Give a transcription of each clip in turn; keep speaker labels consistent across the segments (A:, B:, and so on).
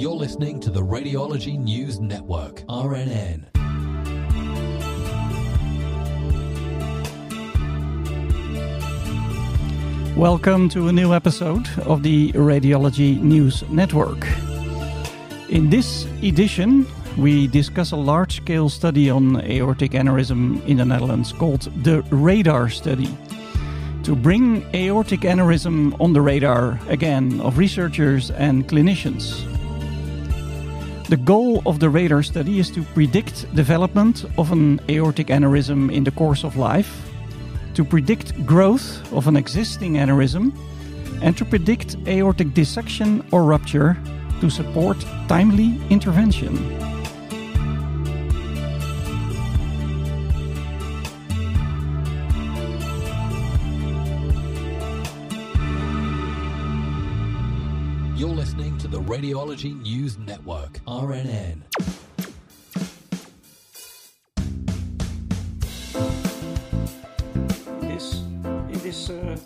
A: You're listening to the Radiology News Network, RNN.
B: Welcome to a new episode of the Radiology News Network. In this edition, we discuss a large scale study on aortic aneurysm in the Netherlands called the RADAR study. To bring aortic aneurysm on the radar again of researchers and clinicians. The goal of the RADAR study is to predict development of an aortic aneurysm in the course of life to predict growth of an existing aneurysm and to predict aortic dissection or rupture to support timely intervention.
A: You're listening to the Radiology News Network, RNN.
B: This, in this uh,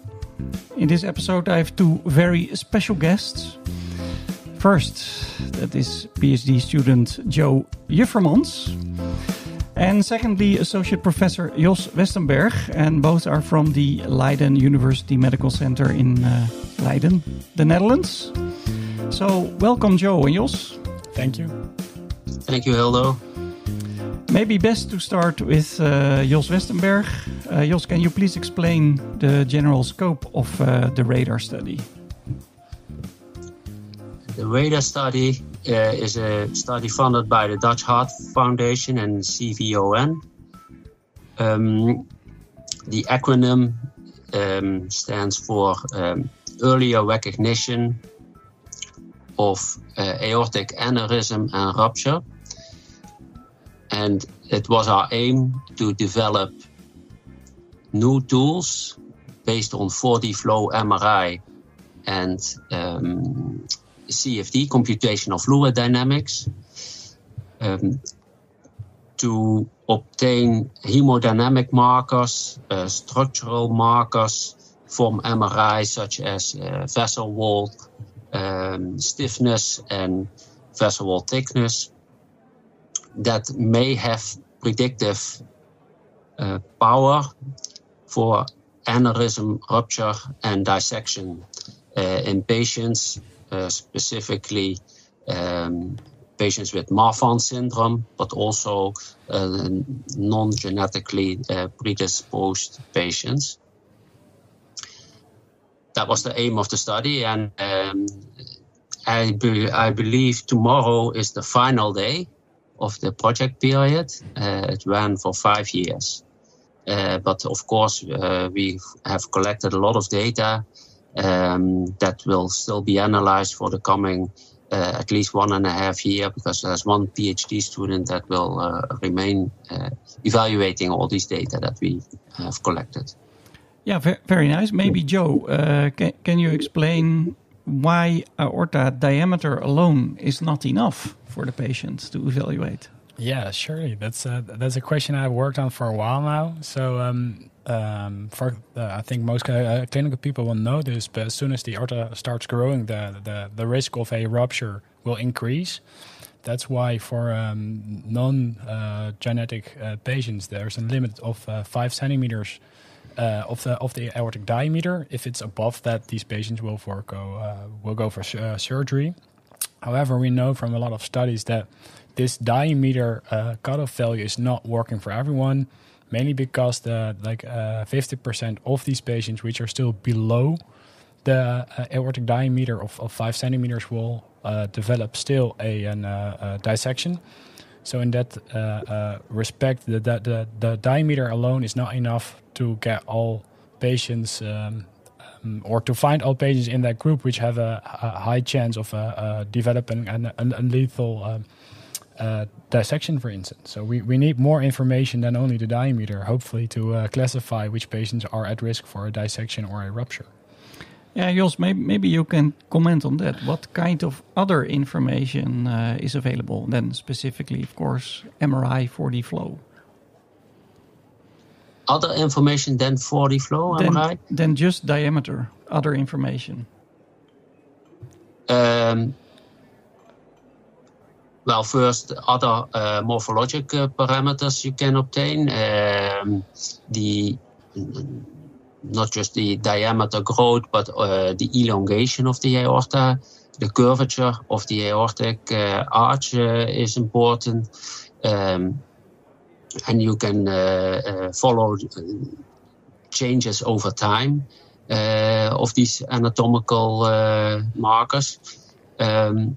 B: in this episode, I have two very special guests. First, that is PhD student Joe Juffermans. And secondly, Associate Professor Jos Westenberg. And both are from the Leiden University Medical Center in uh, Leiden, the Netherlands. So, welcome, Joe and Jos.
C: Thank you.
D: Thank you, Hildo.
B: Maybe best to start with uh, Jos Westenberg. Uh, Jos, can you please explain the general scope of uh, the radar study?
D: The RADAR study uh, is a study funded by the Dutch Heart Foundation and CVON. Um, the acronym um, stands for um, Earlier Recognition of uh, Aortic Aneurysm and Rupture. And it was our aim to develop new tools based on 4D flow MRI and um, CFD, computational fluid dynamics, um, to obtain hemodynamic markers, uh, structural markers from MRI, such as uh, vessel wall um, stiffness and vessel wall thickness, that may have predictive uh, power for aneurysm rupture and dissection uh, in patients uh, specifically um, patients with Marfan syndrome, but also uh, non-genetically uh, predisposed patients. That was the aim of the study, and um, I, be- I believe tomorrow is the final day of the project period. Uh, it ran for five years. Uh, but of course, uh, we have collected a lot of data um, that will still be analyzed for the coming uh, at least one and a half year because there's one PhD student that will uh, remain uh, evaluating all these data that we have collected.
B: Yeah, very nice. Maybe Joe, uh, can, can you explain why aorta diameter alone is not enough for the patient to evaluate?
C: Yeah, surely. That's a, that's a question I've worked on for a while now. So, um, um, for uh, I think most uh, clinical people will know this, but as soon as the aorta starts growing, the, the, the risk of a rupture will increase. That's why for um, non-genetic uh, patients, there's a limit of uh, five centimeters uh, of the of the aortic diameter. If it's above that, these patients will forego uh, will go for uh, surgery. However, we know from a lot of studies that this diameter uh, cutoff value is not working for everyone, mainly because the like fifty percent of these patients, which are still below the uh, aortic diameter of, of five centimeters, will uh, develop still a, an, uh, dissection. So in that uh, uh, respect, the, the, the, the diameter alone is not enough to get all patients um, um, or to find all patients in that group which have a, a high chance of uh, uh, developing an, an lethal um, uh, dissection, for instance. So we, we need more information than only the diameter, hopefully, to uh, classify which patients are at risk for a dissection or a rupture.
B: Yeah, Jos, maybe, maybe you can comment on that. What kind of other information uh, is available? Then, specifically, of course, MRI 4D flow.
D: Other information than 4D flow, MRI?
B: then just diameter, other information.
D: Um, well, first, other uh, morphologic uh, parameters you can obtain. Um, the not just the diameter growth, but uh, the elongation of the aorta, the curvature of the aortic uh, arch uh, is important, um, and you can follow changes over time of these anatomical markers. Um,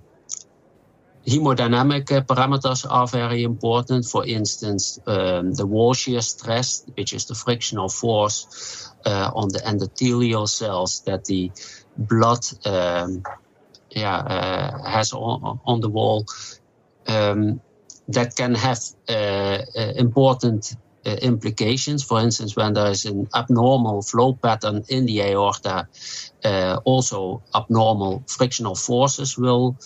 D: hemodynamic parameters are very important. For instance, um, the wall shear stress, which is the frictional force uh, on the endothelial cells that the blood um, yeah, uh, has on, on, the wall, um, that can have uh, uh, important uh, implications. For instance, when there is an abnormal flow pattern in the aorta, also abnormal frictional forces will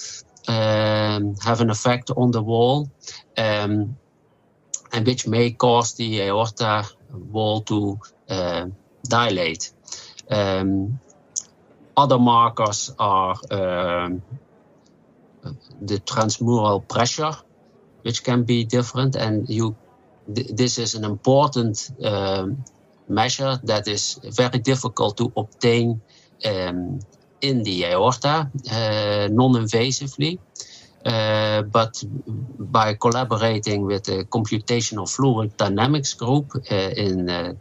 D: um, have an effect on the wall, um, and which may cause the aorta wall to uh, dilate. Um, other markers are um, the transmural pressure, which can be different, and you. Th this is an important um, measure that is very difficult to obtain um, in the aorta uh, non-invasively. Uh, but by collaborating with the computational fluid dynamics group uh, in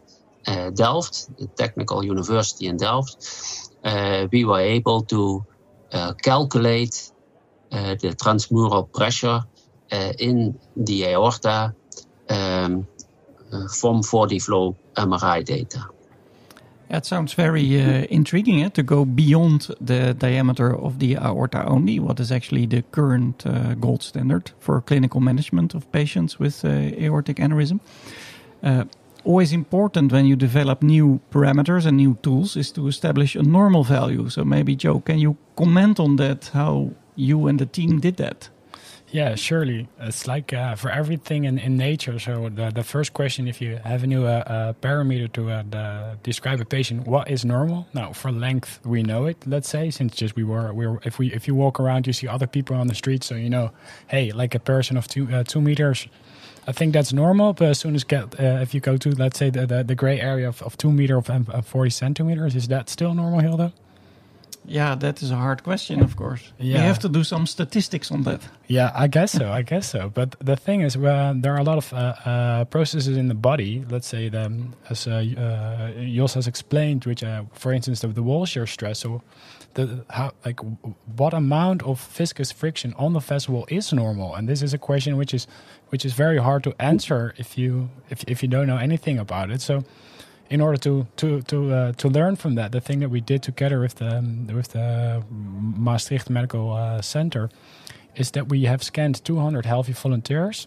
D: Delft, the Technical University in Delft, we were able to calculate the transmural pressure in the aorta um, from 4D flow MRI data.
B: That sounds very uh, intriguing eh, to go beyond the diameter of the aorta only, what is actually the current uh, gold standard for clinical management of patients with uh, aortic aneurysm. Always important when you develop new parameters and new tools is to establish a normal value. So maybe Joe, can you comment on that? How you and the team did that?
C: Yeah, surely. It's like uh, for everything in, in nature. So the, the first question, if you have a new uh, uh, parameter to uh, the, describe a patient, what is normal? Now, for length, we know it. Let's say since just we were we were if we if you walk around, you see other people on the street, so you know, hey, like a person of two uh, two meters. I think that's normal, but as soon as get uh, if you go to let's say the the, the gray area of, of two meter of, of forty centimeters, is that still normal, Hildo?
B: Yeah, that is a hard question, of course. Yeah. You have to do some statistics on that.
C: Yeah, I guess so. I guess so. But the thing is, uh, there are a lot of uh, uh, processes in the body. Let's say, the, as uh, uh Jos has explained, which, uh, for instance, the, the wall shear stress. So, the how like what amount of viscous friction on the vessel is normal? And this is a question which is which is very hard to answer if you if if you don't know anything about it. So in order to to to uh, to learn from that, the thing that we did together with the um, with the Maastricht Medical uh, Center is that we have scanned 200 healthy volunteers,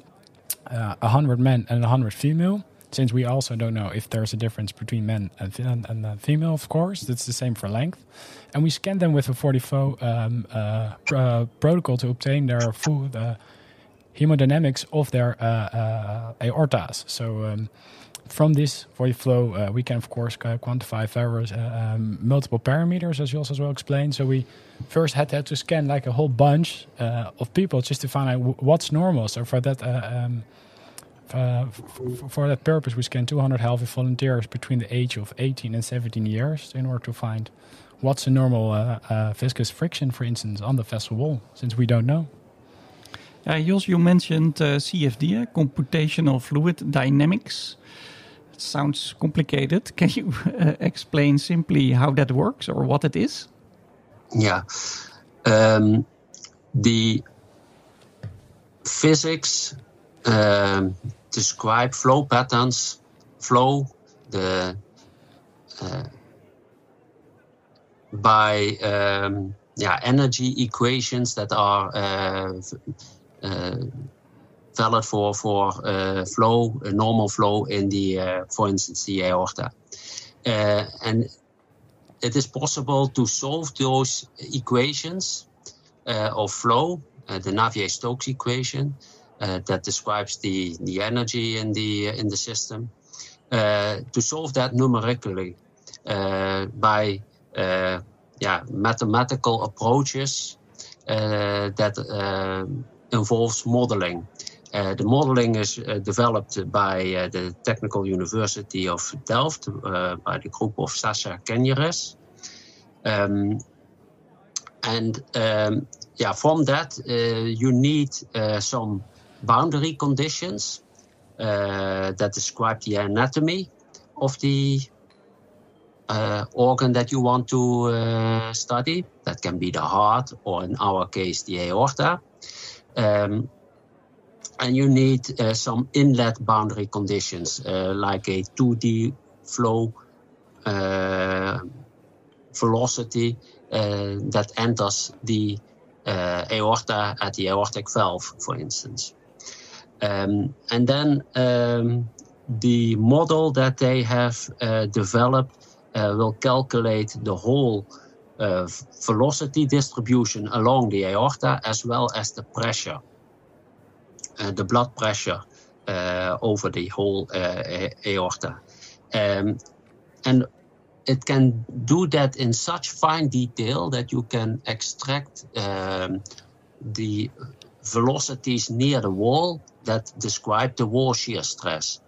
C: uh, 100 men and 100 female. Since we also don't know if there's a difference between men and, and, and female, of course, that's the same for length. And we scanned them with a 44 um, uh, pr uh, protocol to obtain their full uh, hemodynamics of their aortas. So. Um, from this void flow, uh, we can of course quantify various uh, um, multiple parameters, as you also well explained. So we first had, had to scan like a whole bunch uh, of people just to find out what's normal. So for that. Uh, um, uh, for that purpose, we scanned 200 healthy volunteers between the age of 18 and 17 years in order to find what's a normal uh, viscous friction, for instance, on the vessel wall, since we don't know.
B: Uh, Jos, you mentioned uh, CFD, computational fluid dynamics. Sounds complicated. Can you uh, explain simply how that works or what it is?
D: Yeah. Um, the physics um, describe flow patterns, flow, the uh, by um, yeah energy equations that are uh, uh, valid for for uh, flow, normal flow in the, uh, for instance, the aorta. Uh, and it is possible to solve those equations of flow, the Navier-Stokes equation, that describes the, the energy in the in the system. to solve that numerically by yeah, mathematical approaches uh, that uh, involves modeling. The modeling is uh, developed by the Technical University of Delft by the group of Sasa Kenjeres. Um, and um, yeah, from that, you need some boundary conditions that describe the anatomy of the uh, organ that you want to uh, study. That can be the heart, or in our case, the aorta. Um, and you need uh, some inlet boundary conditions, uh, like a 2D flow uh, velocity uh, that enters the aorta at the aortic valve, for instance. Um, and then um, the model that they have developed uh, will calculate the whole uh, velocity distribution along the aorta as well as the pressure, uh, the blood pressure over the whole aorta. Um, and it can do that in such fine detail that you can extract um, the velocities near the wall that describe the wall shear stress.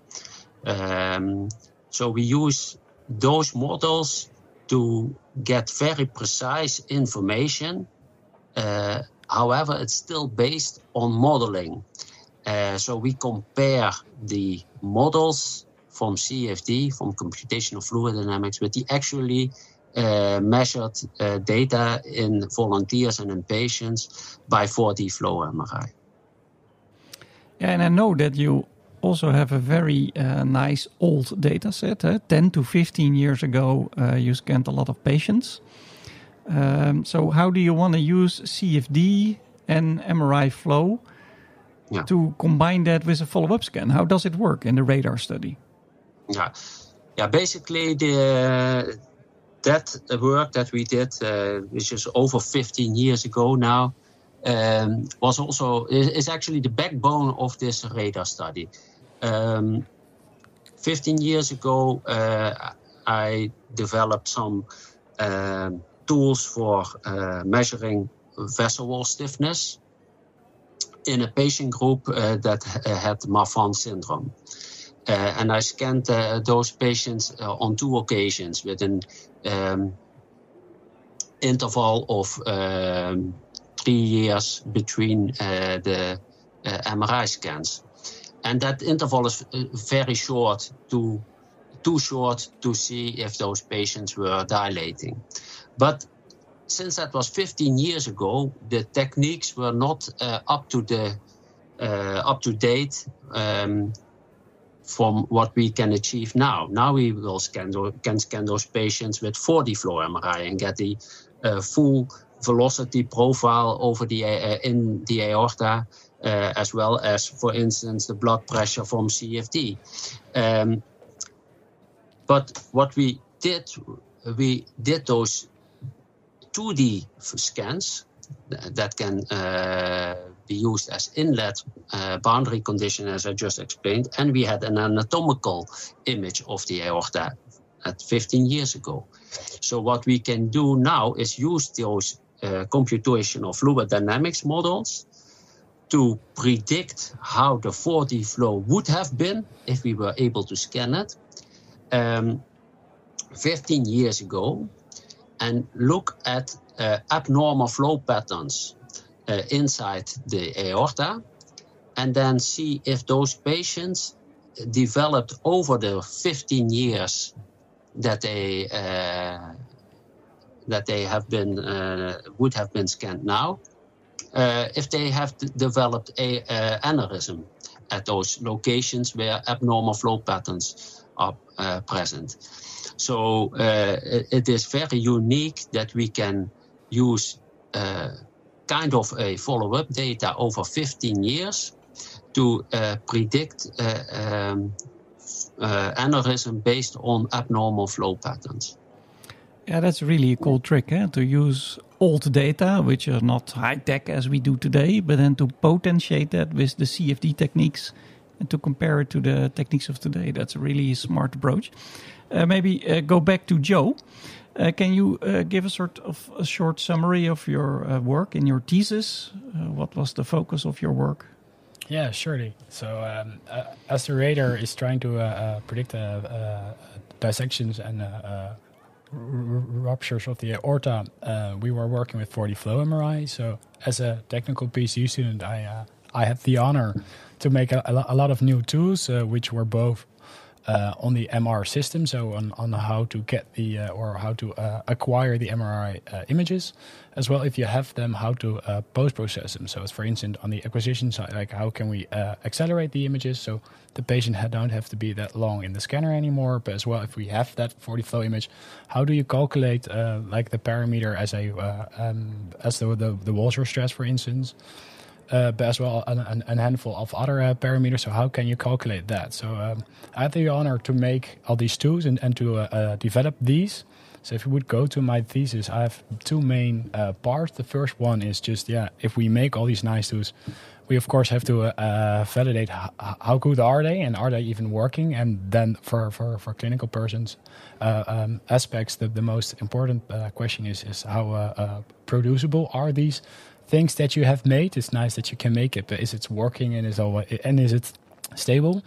D: Um, so we use those models to get very precise information. Uh, however, it's still based on modeling. Uh, so we compare the models from CFD, from computational fluid dynamics, with the actually uh, measured uh, data in volunteers and in patients by 4D flow MRI.
B: Yeah, and I know that you also have a very uh, nice old data set. Eh? 10 to 15 years ago, you scanned a lot of patients. Um, so, how do you want to use CFD and MRI flow yeah. to combine that with a follow up scan? How does it work in the radar study?
D: Yeah, yeah basically, the, that work that we did, uh, which is over 15 years ago now, um, was also is, actually the backbone of this radar study. Um, 15 years ago, uh, I developed some uh, tools for uh, measuring vessel wall stiffness in a patient group that had Marfan syndrome. Uh, and I scanned those patients on two occasions with an um, interval of um, three years between the MRI scans and that interval is very short to too short to see if those patients were dilating. But since that was 15 years ago, the techniques were not uh, up to the uh, up to date um, from what we can achieve now. Now we will scan can scan those patients with 4D flow MRI and get the uh, full velocity profile over the uh, in the aorta uh, as well as, for instance, the blood pressure from CFD. Um, but what we did, we did those 2D scans that can uh, be used as inlet uh, boundary condition, as I just explained, and we had an anatomical image of the aorta at 15 years ago. So what we can do now is use those uh, computational fluid dynamics models to predict how the 4D flow would have been if we were able to scan it um, 15 years ago and look at uh, abnormal flow patterns uh, inside the aorta and then see if those patients developed over the 15 years that they uh, that they have been uh, would have been scanned. Now uh, if they have developed a uh, aneurysm at those locations where abnormal flow patterns are uh, present. So uh, it, is very unique that we can use uh, kind of a follow-up data over 15 years to uh, predict um, aneurysm based on abnormal flow patterns.
B: Yeah, that's really a cool trick eh? to use old data, which are not high tech as we do today, but then to potentiate that with the CFD techniques and to compare it to the techniques of today. That's a really smart approach. Uh, maybe uh, go back to Joe. Uh, can you uh, give a sort of a short summary of your uh, work in your thesis? Uh, what was the focus of your work?
C: Yeah, surely. So, um, as the radar is trying to predict dissections and ruptures of the aorta, we were working with 4D flow MRI. So, as a technical PhD student, I I had the honor to make a, a lot of new tools, uh, which were both uh, on the MR system, so on, on how to get the uh, or how to uh, acquire the MRI uh, images, as well if you have them, how to uh, post process them. So, for instance, on the acquisition side, like how can we accelerate the images so the patient don't have to be that long in the scanner anymore. But as well, if we have that 4D flow image, how do you calculate like the parameter as a um, as the the, the wall shear stress, for instance? Uh, but as well a, handful of other uh, parameters. So how can you calculate that? So um, I had the honor to make all these tools and, and to uh, uh develop these. So if you would go to my thesis, I have two main uh, parts. The first one is just yeah, if we make all these nice tools, we of course have to uh, validate how good are they and are they even working. And then for for, for clinical persons um, aspects, the, the most important question is is how producible are these things that you have made. It's nice that you can make it, but is it working and is all and is it stable?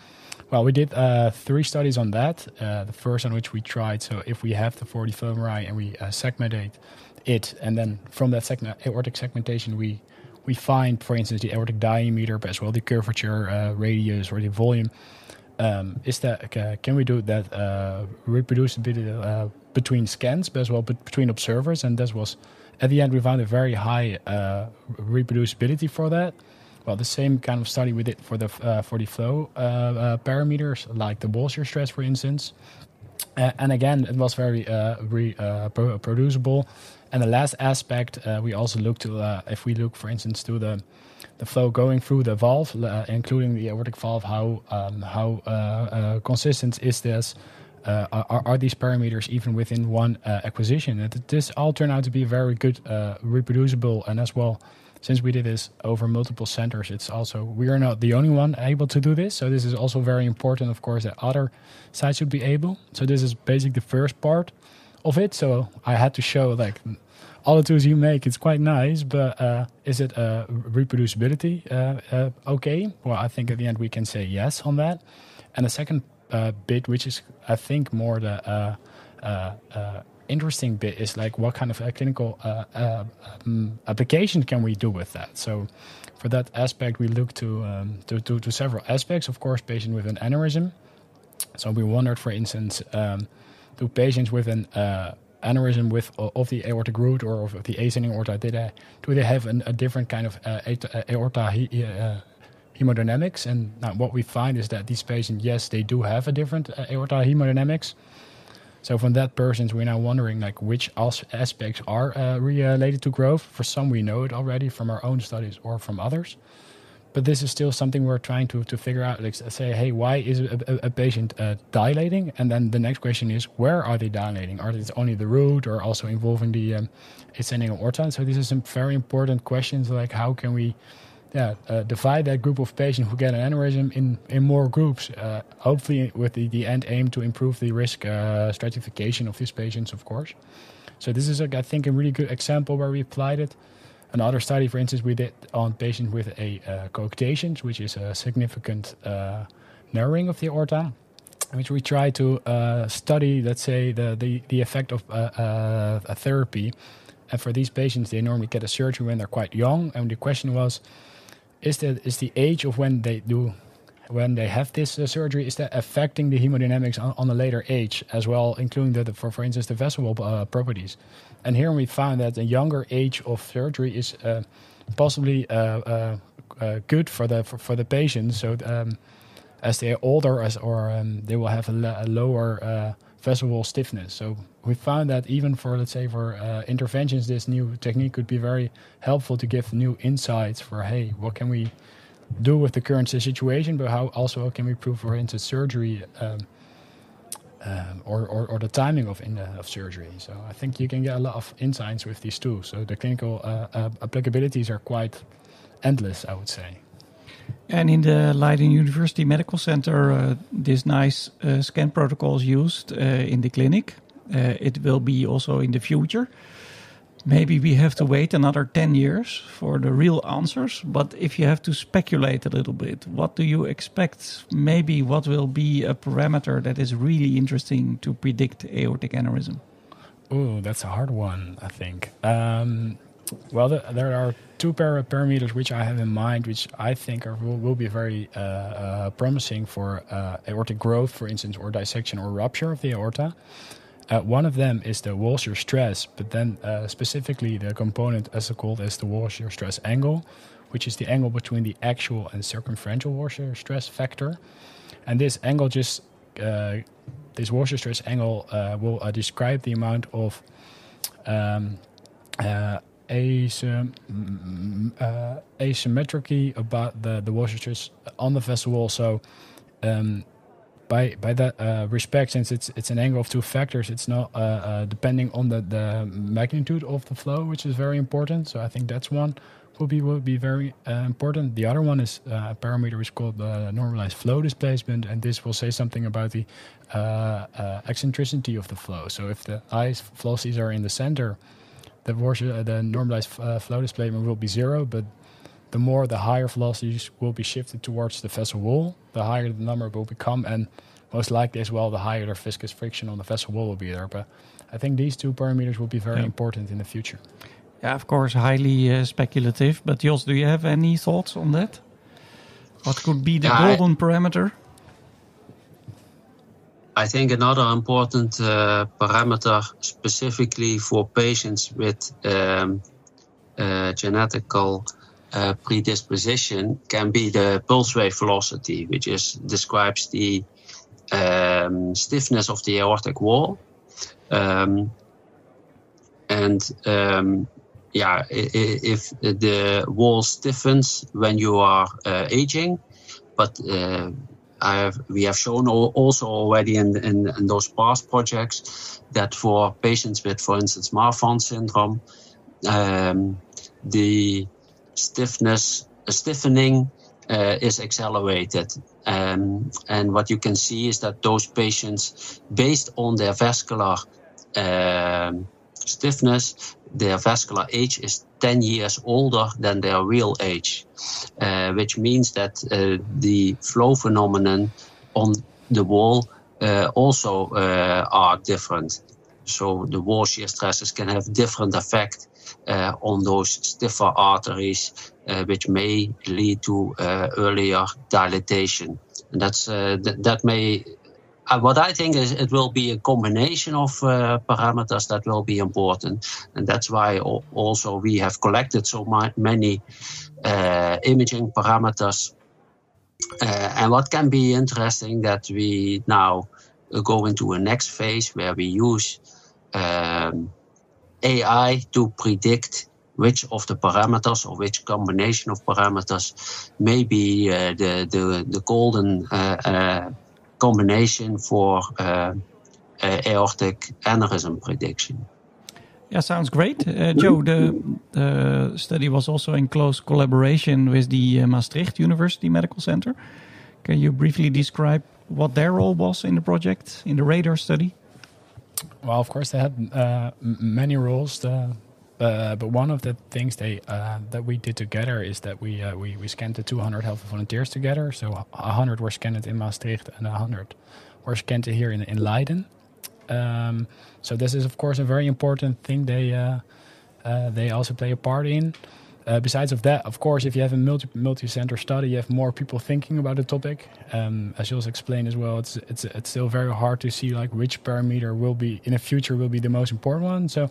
C: Well, we did uh, three studies on that. Uh, the first on which we tried, so if we have the 4D flow MRI and we uh, segmentate it, and then from that segment, aortic segmentation, we we find, for instance, the aortic diameter, but as well the curvature, uh, radius, or the volume. Um, is that uh, can we do that uh, reproducibility uh, between scans, but as well between observers? And this was at the end, we found a very high uh, reproducibility for that. Well, the same kind of study we did for the uh, for the flow uh, uh parameters, like the wall shear stress, for instance. and again, it was very uh, reproducible. Uh, and the last aspect, we also looked to if we look, for instance, to the the flow going through the valve, including the aortic valve, how um, how consistent is this? Uh, are, are, these parameters even within one uh, acquisition? And this all turned out to be very good, uh, reproducible, and as well, since we did this over multiple centers, it's also we are not the only one able to do this. So this is also very important, of course, that other sites should be able. So this is basically the first part of it. So I had to show like all the tools you make, it's quite nice, but uh, is it uh, reproducibility uh, uh, okay? Well, I think at the end we can say yes on that. And the second uh, bit, which is I think more the uh, uh, uh interesting bit, is like what kind of clinical uh, um, application can we do with that? So for that aspect, we look to, um, to, to, to several aspects. Of course, patient with an aneurysm. So we wondered, for instance, um, do patients with an aneurysm with of the aortic root or of the ascending aorta, did they, do they have an, a different kind of aorta hemodynamics. And what we find is that these patients, yes, they do have a different uh, aorta hemodynamics. So from that person, we're now wondering like which aspects are uh, related to growth. For some, we know it already from our own studies or from others. But this is still something we're trying to, to figure out. Like say, hey, why is a, a, a patient uh, dilating? And then the next question is, where are they dilating? Are it only the root, or also involving the um, ascending aorta? So these are some very important questions. Like how can we yeah, uh, divide that group of patients who get an aneurysm in, in more groups, uh, hopefully with the, the end aim to improve the risk uh, stratification of these patients, of course. So this is, a, I think, a really good example where we applied it. Another study, for instance, we did on patients with a uh, coarctations, which is a significant uh, narrowing of the aorta, which we try to uh, study, let's say, the, the, the effect of a therapy. And for these patients, they normally get a surgery when they're quite young. And the question was, is that is the age of when they do when they have this uh, surgery is that affecting the hemodynamics on, on, a later age as well including the, the for, for instance the vessel uh, properties. And here we found that a younger age of surgery is uh, possibly uh, uh, uh, good for the for, for the patient. So um, as they are older as or um, they will have a, a lower vessel wall stiffness. So we found that even for let's say for uh, interventions this new technique could be very helpful to give new insights for hey what can we do with the current situation but how also can we improve for instance surgery um, um, or, or, or, the timing of, in the, of surgery. So i think you can get a lot of insights with these tools. So the clinical uh, uh, applicabilities are quite endless i would say
B: and in the Leiden University Medical Center, uh, this nice uh, scan protocol is used uh, in the clinic. it will be also in the future. Maybe we have to wait another 10 years for the real answers. But if you have to speculate a little bit, what do you expect? Maybe what will be a parameter that is really interesting to predict aortic aneurysm?
C: Oh, that's a hard one, I think. Um, well, the, there are two para parameters which I have in mind, which I think are, will, will be very uh, uh, promising for uh, aortic growth, for instance, or dissection or rupture of the aorta. Uh, one of them is the wall shear stress, but then uh, specifically the component as called as the wall shear stress angle, which is the angle between the axial and circumferential wall shear stress factor. And this angle just uh, this wall shear stress angle will describe the amount of um, asym- asymmetry about the the stress on the vessel wall. So um, by by that uh, respect, since it's it's an angle of two factors, it's not uh, uh, depending on the, the magnitude of the flow, which is very important. So I think that's one will be will be very uh, important. The other one is uh, a parameter is called the normalized flow displacement, and this will say something about the uh, eccentricity of the flow. So if the eyes velocities are in the center, the, the normalized flow displacement will be zero, but the more the higher velocities will be shifted towards the vessel wall, the higher the number will become, and most likely as well, the higher the viscous friction on the vessel wall will be there. But I think these two parameters will be very yeah. important in the future.
B: Yeah, of course, highly uh, speculative. But Jos, do you have any thoughts on that? What could be the yeah, golden I, parameter?
D: I think another important uh, parameter, specifically for patients with um, uh, genetical uh, predisposition can be the pulse wave velocity, which is describes the um, stiffness of the aortic wall. Um, and um, yeah, if the wall stiffens when you are uh, aging, but uh, have, we have shown also already in, in, in, those past projects that for patients with, for instance, Marfan syndrome, um, the stiffness, stiffening uh, is accelerated. Um, and what you can see is that those patients, based on their vascular um, stiffness, their vascular age is 10 years older than their real age, uh, which means that uh, the flow phenomenon on the wall uh, also uh, are different. So the wall shear stresses can have different effect uh, on those stiffer arteries, uh, which may lead to earlier dilatation. And that's th- that may uh, what I think is it will be a combination of uh, parameters that will be important, and that's why also we have collected so many uh, imaging parameters. and what can be interesting that we now go into a next phase where we use um, AI to predict which of the parameters or which combination of parameters may be uh, the, the, the golden uh, uh, combination for uh, uh, aortic aneurysm prediction.
B: Yeah, sounds great. Uh, Joe, the, the study was also in close collaboration with the Maastricht University Medical Center. Can you briefly describe what their role was in the project, in the radar study?
C: Well, of course, they had uh, many roles. Uh, but one of the things they uh, that we did together is that we uh, we, we scanned the 200 healthy volunteers together. So 100 were scanned in Maastricht and 100 were scanned here in in Leiden. Um, so this is, of course, a very important thing. They uh, they also play a part in. Uh, besides of that, of course, if you have a multi multi-center study, you have more people thinking about the topic. Um, as Jules explained as well, it's it's it's still very hard to see like which parameter will be in the future will be the most important one. So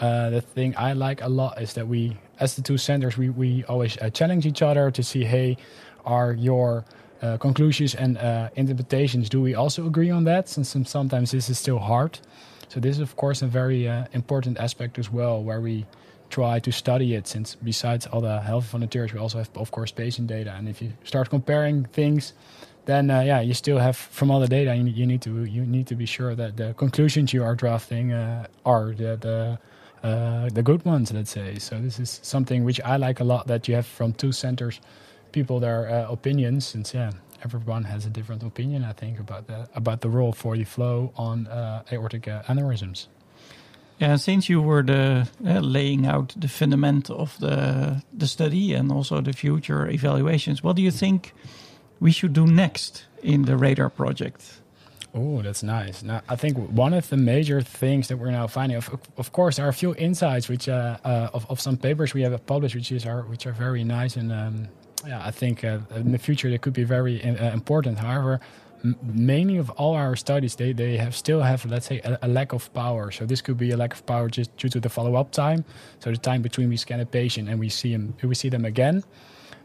C: uh, the thing I like a lot is that we, as the two centers, we we always uh, challenge each other to see, hey, are your uh, conclusions and uh, interpretations do we also agree on that? Since sometimes this is still hard. So this is of course a very uh, important aspect as well, where we try to study it since besides all the healthy volunteers we also have of course patient data and if you start comparing things then uh, yeah you still have from all the data you, you, need to you need to be sure that the conclusions you are drafting uh, are the the, uh, the good ones let's say so this is something which I like a lot that you have from two centers people their uh, opinions since yeah everyone has a different opinion, I think, about the about the role for the flow on uh, aortic uh, aneurysms.
B: Yeah, since you were the uh, laying out the fundament of the the study and also the future evaluations, what do you think we should do next in the radar project?
C: Oh, that's nice. Now, I think one of the major things that we're now finding, of, of course, there are a few insights which uh, uh, of, of some papers we have published, which is are which are very nice, and um, yeah, I think uh, in the future they could be very uh, important. However, many of all our studies, they, they have still have let's say a, a, lack of power. So this could be a lack of power just due to the follow up time. So the time between we scan a patient and we see him, we see them again.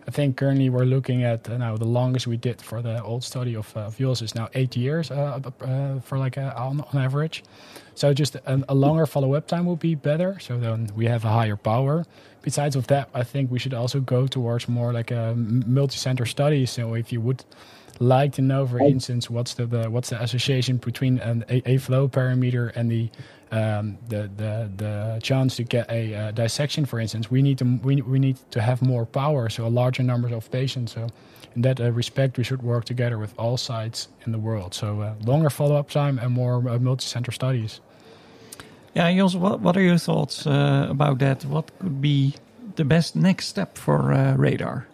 C: I think currently we're looking at uh, now the longest we did for the old study of, uh, of is now eight years uh, uh, for like uh, on, on, average. So just a, a longer follow-up time would be better. So then we have a higher power. Besides of that, I think we should also go towards more like a multi-center study. So if you would like to know, for instance, what's the, the what's the association between an, a, a flow parameter and the um, the, the the chance to get a uh, dissection, for instance, we need to we, we need to have more power, so a larger number of patients. So in that uh, respect, we should work together with all sites in the world. So uh, longer follow-up time and more uh, multi-center studies.
B: Yeah, Jos, what what are your thoughts uh, about that? What could be the best next step for uh, radar?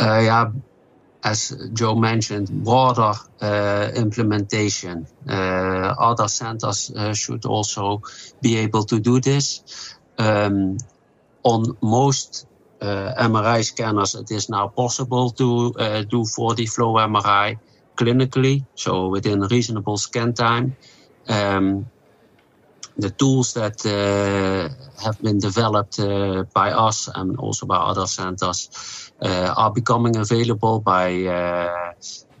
D: Yeah, as Joe mentioned, broader uh, implementation. Uh, other centers uh, should also be able to do this. Um, on most uh, MRI scanners, it is now possible to uh, do 4D flow MRI clinically, so within reasonable scan time. Um, the tools that uh, have been developed uh, by us and also by other centers uh, are becoming available by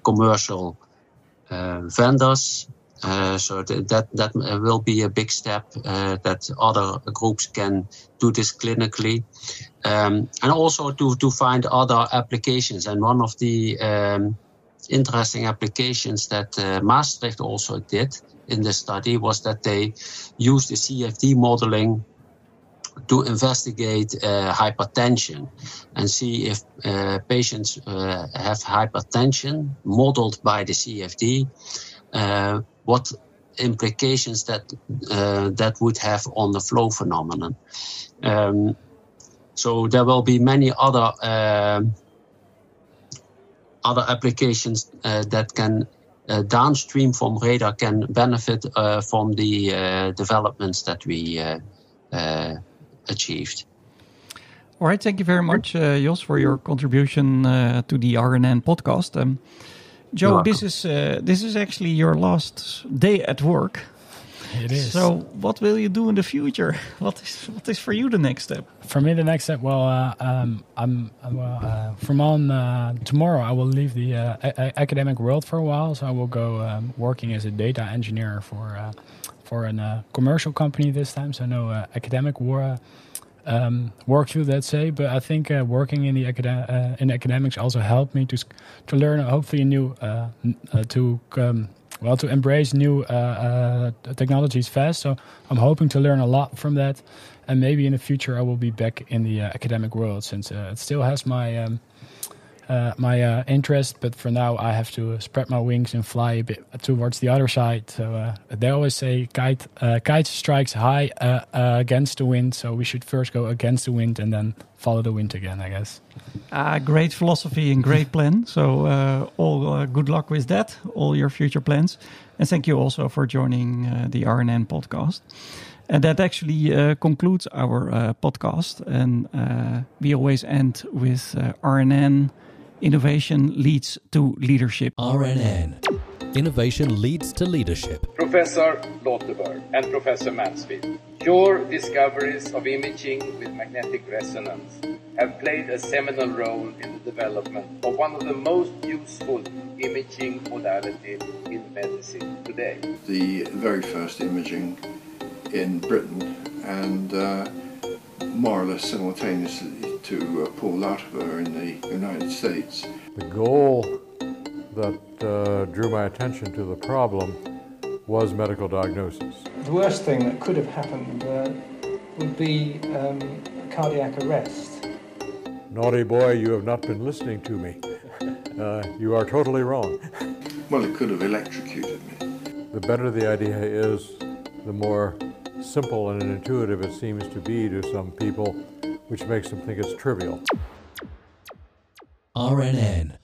D: commercial vendors. So th- that that will be a big step that other groups can do this clinically, um, and also to to find other applications. And one of the um, interesting applications that uh, Maastricht also did in the study was that they used the CFD modeling to investigate uh, hypertension and see if uh, patients uh, have hypertension modeled by the CFD, uh, what implications that uh, that would have on the flow phenomenon. Um, so there will be many other um, other applications uh, that can downstream from radar can benefit uh, from the uh, developments that we achieved.
B: All right, thank you very much, uh, Jos, for your contribution uh, to the RNN podcast. Um, Joe, this is uh, this is actually your last day at work.
C: It is.
B: So, what will you do in the future? What is what is for you the next step?
C: For me, the next step. Well, uh, um, I'm, I'm uh, from on uh, tomorrow. I will leave the uh, academic world for a while. So I will go um, working as a data engineer for uh, for a uh, commercial company this time. So no academic war. Um, work field, let's say, but I think working in the acad- in academics also helped me to to learn hopefully a new to um, well to embrace new uh, uh, technologies fast. So I'm hoping to learn a lot from that, and maybe in the future I will be back in the uh, academic world since uh, it still has my um, uh, my uh, interest. But for now, I have to spread my wings and fly a bit towards the other side. So uh, they always say kite uh, kite strikes high uh, against the wind. So we should first go against the wind and then follow the wind again. I guess.
B: great philosophy and great plan. So all good luck with that. All your future plans, and thank you also for joining the RNN podcast. And that actually uh, concludes our uh, podcast. And uh, we always end with RNN Innovation leads to leadership.
A: RNN. Innovation leads to leadership.
E: Professor Lauterbur and Professor Mansfield, your discoveries of imaging with magnetic resonance have played a seminal role in the development of one of the most useful imaging modalities in medicine today.
F: The very first imaging in Britain and uh, more or less simultaneously to uh, Paul Lauterbur in the United States.
G: The goal that uh, drew my attention to the problem was medical diagnosis.
H: The worst thing that could have happened uh, would be um, cardiac arrest.
G: Naughty boy, you have not been listening to me. Uh, you are totally wrong.
F: Well, it could have electrocuted me.
G: The better the idea is, the more simple and intuitive it seems to be to some people, which makes them think it's trivial.
A: RNN